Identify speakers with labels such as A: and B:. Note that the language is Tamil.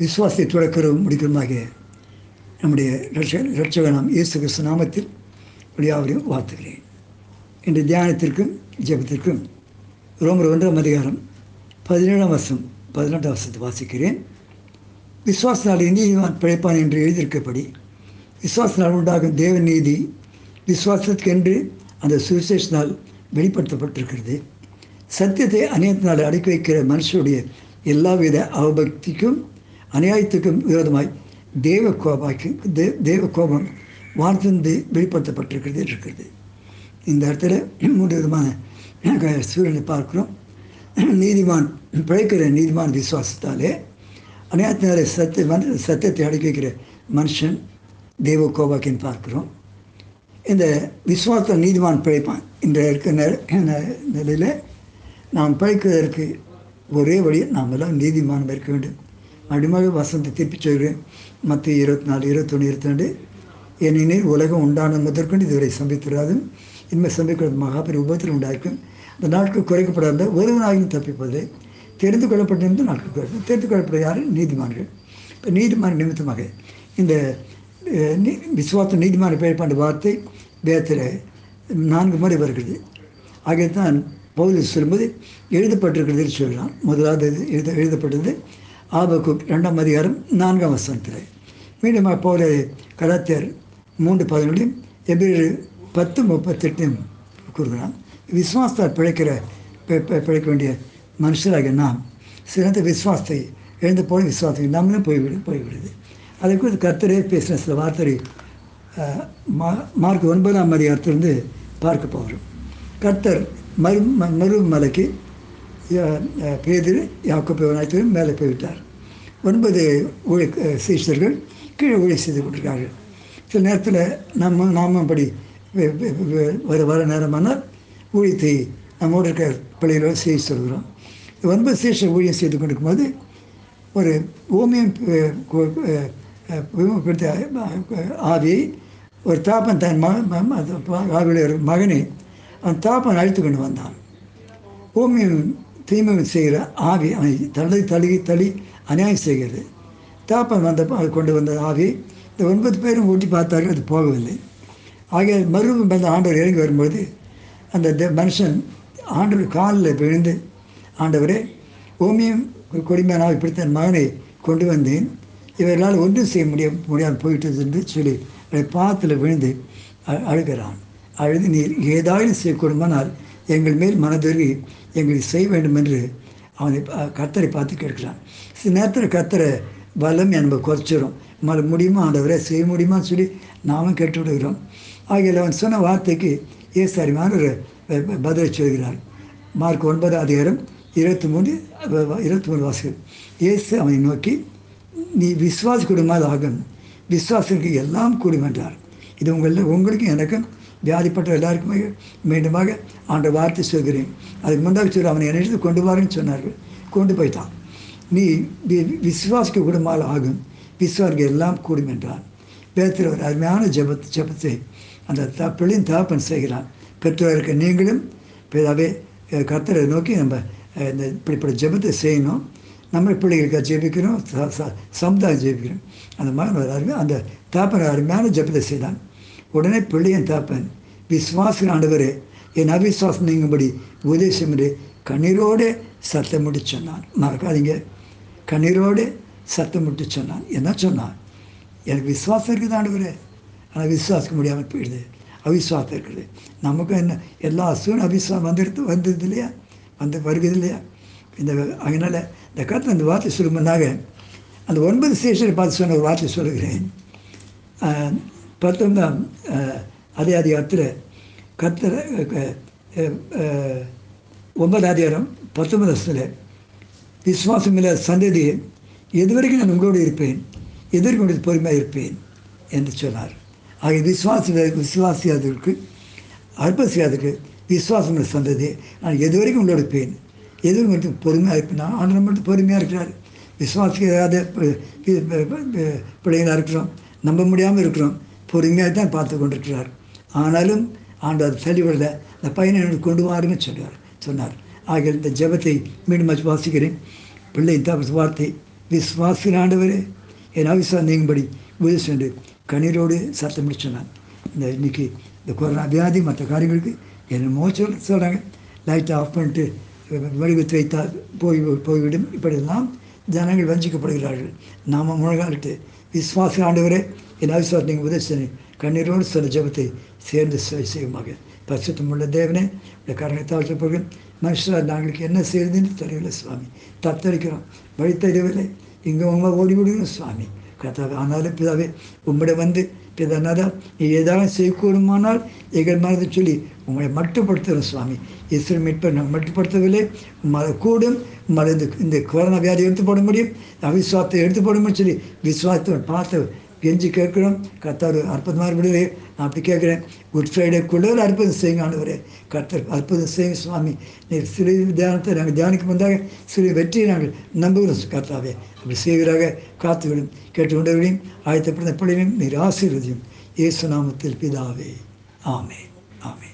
A: விசுவாசத்தை துறக்கிறவும் முடிக்கிறமாக நம்முடைய ரட்ச ரட்சகனாம் இயேசு கிறிஸ்து நாமத்தில் வழியாவரையும் வாழ்த்துகிறேன். இன்று தியானத்திற்கும் ஜபத்திற்கும் ரோமர் ஒன்றாம் அதிகாரம் பதினேழாம் வருஷம் பதினெட்டாம் வருஷத்தை வாசிக்கிறேன். விசுவாசனால் நீதிவான் பிழைப்பான் என்று எழுதியிருக்கப்படி விசுவாசனால் உண்டாகும் தேவ நீதி விசுவாசத்துக்கென்று அந்த சுவிசேஷனால் வெளிப்படுத்தப்பட்டிருக்கிறது. சத்தியத்தை அநியத்தினால் அடக்கி வைக்கிற மனுஷனுடைய எல்லாவித அவபக்திக்கும் அநியாயத்துக்கும் விரோதமாய் தேவ கோபாக்கு தே தேவ கோபம் வார்த்தை வெளிப்படுத்தப்பட்டிருக்கிறது இருக்கிறது. இந்த இடத்துல மூன்று விதமான சூழலை பார்க்குறோம். நீதிமான் பிழைக்கிற நீதிமான் விசுவாசத்தாலே அநியாயத்தினாலே சத்திய சத்தியத்தை அடக்கி வைக்கிற மனுஷன் தேவ கோபாக்கின்னு பார்க்குறோம். இந்த விஸ்வாச நீதிமான் பிழைப்பான் இந்த இருக்க நிலையில் நாம் பிழைக்கிறதற்கு ஒரே வழி நாம் எல்லாம் நீதிமானம் இருக்க வேண்டும். அப்படிமாக வசந்தி திருப்பி சொல்கிறேன் மற்ற இருபத்தி நாலு இருபத்தொன்று இருபத்தி ரெண்டு ஏனெனில் உலகம் உண்டான முதற்கொண்டு இதுவரை சம்பித்திராதும் இனிமேல் சம்பிக்கிறது மகாபெரிய உபத்தில் உண்டாயிருக்கும். அந்த நாட்கள் குறைக்கப்படாத ஒருவனாகியும் தப்பிப்பது தெரிந்து கொள்ளப்பட்டிருந்த நாட்கள் குறைப்பு தெரிந்து கொள்ளப்பட்ட யாரும் நீதிமான்கள். இப்போ நீதிமான் நிமித்தமாக இந்த விசுவாச நீதிமான பெயர்ப்பாண்ட வார்த்தை வேத்தில் நான்கு முறை வருகிறது. ஆகியதான் பௌல் சொல்லும்போது எழுதப்பட்டிருக்கிறது சொல்லலாம். முதலாவது எழுத எழுதப்பட்டது ஆபக்கு ரெண்டாம் அதிகாரம் நான்காம் வசனத்தில். மீண்டும் அப்போது கலாத்தியர் மூன்று பதினொன்றையும் எபிரேழு பத்து முப்பத்தெட்டையும் கூறுகிறான் விஸ்வாசத்தால் பிழைக்கிற பிழைக்க வேண்டிய மனுஷராக நாம் சிறந்த விஸ்வாசத்தை எழுந்த போல விசுவாசத்தை நம்மளும் போய்விடும் போய்விடுது. அதை குறித்து கர்த்தரே பேசின சில வார்த்தை மா மார்க் ஒன்பதாம் அதிகாரத்திலிருந்து பார்க்க போகிறோம். கர்த்தர் மறு மறுமலைக்கு பேதிரு யாக்கோப்பை அனைத்து மேலே போய்விட்டார். ஒன்பது ஊழி சீஷர்கள் கீழே ஊழி செய்து கொண்டிருக்கார்கள் சில நேரத்தில் நம்ம நாம அப்படி வர வர நேரமானால் ஊழியத்தை நம்மோடு இருக்கிற பிள்ளைகளோடு செய்ய சொல்கிறோம். ஒன்பது சீஷர் ஊழியம் செய்து கொண்டிருக்கும்போது ஒரு ஓமியம் ஆவியை ஒரு தாப்பன் தன் ஆவியுடைய ஒரு மகனை அவன் தாப்பன் அழைத்து கொண்டு வந்தான். ஓமியம் தீமை செய்கிற ஆவி அவனை தள்ளி தழுகி தள்ளி அநியாயம் செய்கிறது. தாப்பன் வந்த கொண்டு வந்த ஆவி இந்த ஒன்பது பேரும் ஊட்டி பார்த்தார்கள் அது போகவில்லை. ஆகிய மறுபடியும் அந்த ஆண்டவர் இறங்கி வரும்போது அந்த மனுஷன் ஆண்டவர் காலில் விழுந்து ஆண்டவரே ஓமியம் இப்படி பிடித்த மகனை கொண்டு வந்தேன். இவர்களால் ஒன்றும் செய்ய முடிய முடியாமல் போயிட்டது என்று சொல்லி பாத்தில் விழுந்து அழுகிறான். அழுது நீர் ஏதாவது செய்யக்கூடுமானால் எங்கள் மேல் மனதுருகி எங்களை செய்ய வேண்டும் என்று அவனை கத்தரை பார்த்து கேட்கிறான். சில நேரத்தில் கத்தரை பலம் என்பது குறைச்சிடும் மறு முடியுமா ஆண்டவரை? செய்ய முடியுமான்னு சொல்லி நாமும் கேட்டு விடுகிறோம் ஆகிய அவன் சொன்ன வார்த்தைக்கு ஏசு ஒரு பதிலை சொல்கிறார். மார்க் ஒன்பது அதிகாரம் இருபத்தி மூணு இருபத்தி மூணு வாசிகள். இயேசு அவனை நோக்கி நீ விஸ்வாசி குடும்பம் ஆகும். விஸ்வாசத்துக்கு எல்லாம் கூடும் என்றார். இது உங்களில் உங்களுக்கும் எனக்கும் வியாதிப்பட்ட எல்லாருக்குமே மீண்டுமாக ஆண்ட வார்த்தை சொல்கிறேன். அதுக்கு முன்னாடி சொல்லி அவனை என்னிடத்து கொண்டு வாருன்னு சொன்னார்கள். கொண்டு போய்த்தான் நீ விசுவாசிக்க குடும்பம் ஆகும். விஸ்வாசிக்கு எல்லாம் கூடும் என்றான். பேத்திர ஒரு அருமையான ஜபத் ஜபத்தை அந்த த பிள்ளையும் தகப்பன் செய்கிறான். பெற்றோருக்கு நீங்களும் பிதாவே கத்தரை நோக்கி நம்ம இந்த இப்படிப்பட்ட ஜபத்தை செய்யணும். நம்ம பிள்ளைகளுக்காக ஜெபிக்கிறோம் சமுதாயம் ஜெபிக்கிறோம். அந்த மகன் ஒரு அருமை அந்த தாப்பன் அருமையான ஜபத்தை செய்தான். உடனே பிள்ளையன் தாப்பன் விஸ்வாச ஆண்டவரே என் அவிஸ்வாசம் நீங்கும்படி உபதேசம் என்று கண்ணீரோடு சத்தமிட்டு சொன்னான். மறக்காதீங்க. கண்ணீரோடு சத்தமிட்டு சொன்னான். என்ன சொன்னான்? எனக்கு விஸ்வாசம் இருக்குது ஆண்டவரே. ஆனால் விஸ்வாசிக்க முடியாமல் போயிடுது. அவிஸ்வாசம் இருக்குது. நமக்கு என்ன எல்லா சூழ்நிலை அவிஸ்வாசம் வந்துடுது வந்தது இல்லையா? வந்து வருகிறது இல்லையா? இந்த அதனால் இந்த கருத்து அந்த வார்த்தை சொல்லும்போதாக அந்த ஒன்பது சேஷனை பார்த்து சொன்ன ஒரு வார்த்தை சொல்லுகிறேன். பத்தொன்பதாம் அதே அதிகாரத்தில் கத்தர் ஒன்பது அதிகாரம் பத்தொன்பது வருஷத்தில் விஸ்வாசம் இல்லாத சந்ததியை எதுவரைக்கும் நான் உங்களோடு இருப்பேன் எதிர்க்கு உங்களுக்கு பொறுமையாக இருப்பேன்? என்று சொன்னார். ஆகிய விசுவாச விசுவாசியாதவர்களுக்கு அற்ப செய்யாதற்கு விசுவாசம் சந்ததி நான் எது வரைக்கும் உங்களோட இருப்பேன் எது மட்டும் பொறுமையாக இருப்பேன்? நான் ஆண்டவர் மட்டும் பொறுமையாக இருக்கிறார். விசுவாசிக்காத பிள்ளைகளாக இருக்கிறோம் நம்ப முடியாமல் இருக்கிறோம் பொறுமையாக தான் பார்த்து கொண்டிருக்கிறார். ஆனாலும் ஆண்டவர் தள்ளிவிடல அந்த பையனை எனக்கு கொண்டு வாருன்னு சொன்னார் சொன்னார். ஆகிய இந்த ஜெபத்தை மீண்டும் வாசிக்கிறேன். பிள்ளை இந்த வார்த்தை விஸ்வாசின் ஆண்டவரே என் அவிசுவாசம் நீங்கும்படி உதவி சென்று கண்ணீரோடு சத்தம் சொன்னான் இந்த இன்னைக்கு இந்த கொரோனா வியாதி மற்ற காரியங்களுக்கு என்ன மோச்சம் சொல்கிறாங்க லைட்டை ஆஃப் பண்ணிட்டு வடிவத்து வைத்தால் போய் போய்விடும். இப்படியெல்லாம் ஜனங்கள் வஞ்சிக்கப்படுகிறார்கள். நாம் முழங்காலிட்டு விஸ்வாச ஆண்டவரே என் அவிஸ்வாசம் நீங்கள் உதவி கண்ணீரோடு சில ஜபத்தை சேர்ந்து செய்யுமாக பரிசுத்தம் உள்ள தேவனே இந்த கரங்களை சொல்கிறேன் மனுஷராக நாங்களுக்கு என்ன செய்யுதுன்னு தெரியவில்லை சுவாமி. தத்தளிக்கிறோம். வழி தெரியவில்லை இங்கே உங்க ஓடி விடுகிறோம் சுவாமி. கர்த்தாவே ஆனாலும் பிதாவே உம்மிட வந்து பிதனாதான் நீ ஏதாவது செய்யக்கூடுமானால் எங்கள் மனதை சொல்லி உங்களை மட்டுப்படுத்துகிறோம் சுவாமி. இஸ்ரோ மீட்பை நாங்கள் மட்டுப்படுத்தவில்லை. உம்மால் கூடும். உம்மால் இந்த இந்த கொரோனா வியாதி எடுத்து போட முடியும். அவிசுவாசத்தை எடுத்து போட முடியும் சொல்லி விஸ்வாசத்தை பார்த்து கெஞ்சி கேட்கணும் கர்த்தார் அற்புதமாக விடுதலை. நான் அப்படி கேட்குறேன். குட் ஃப்ரைடேக்குள்ளே ஒரு அற்புதம் செய்யுங்க ஆண்டவரே. கர்த்தர் அற்புதம் செய்யுங்க சுவாமி. நீர் சிறு தியானத்தை நாங்கள் தியானிக்கும் வந்தாக சிறு வெற்றியை நாங்கள் நம்புகிறோம் கர்த்தாவே. அப்படி செய்வீராக. காத்துவிடும் கேட்டுக்கொண்டவர்களையும் ஆயத்தப்படுத்த பிள்ளைகளையும் நீர் ஆசீர்வதியும். இயேசு நாமத்தில் பிதாவே. ஆமே ஆமே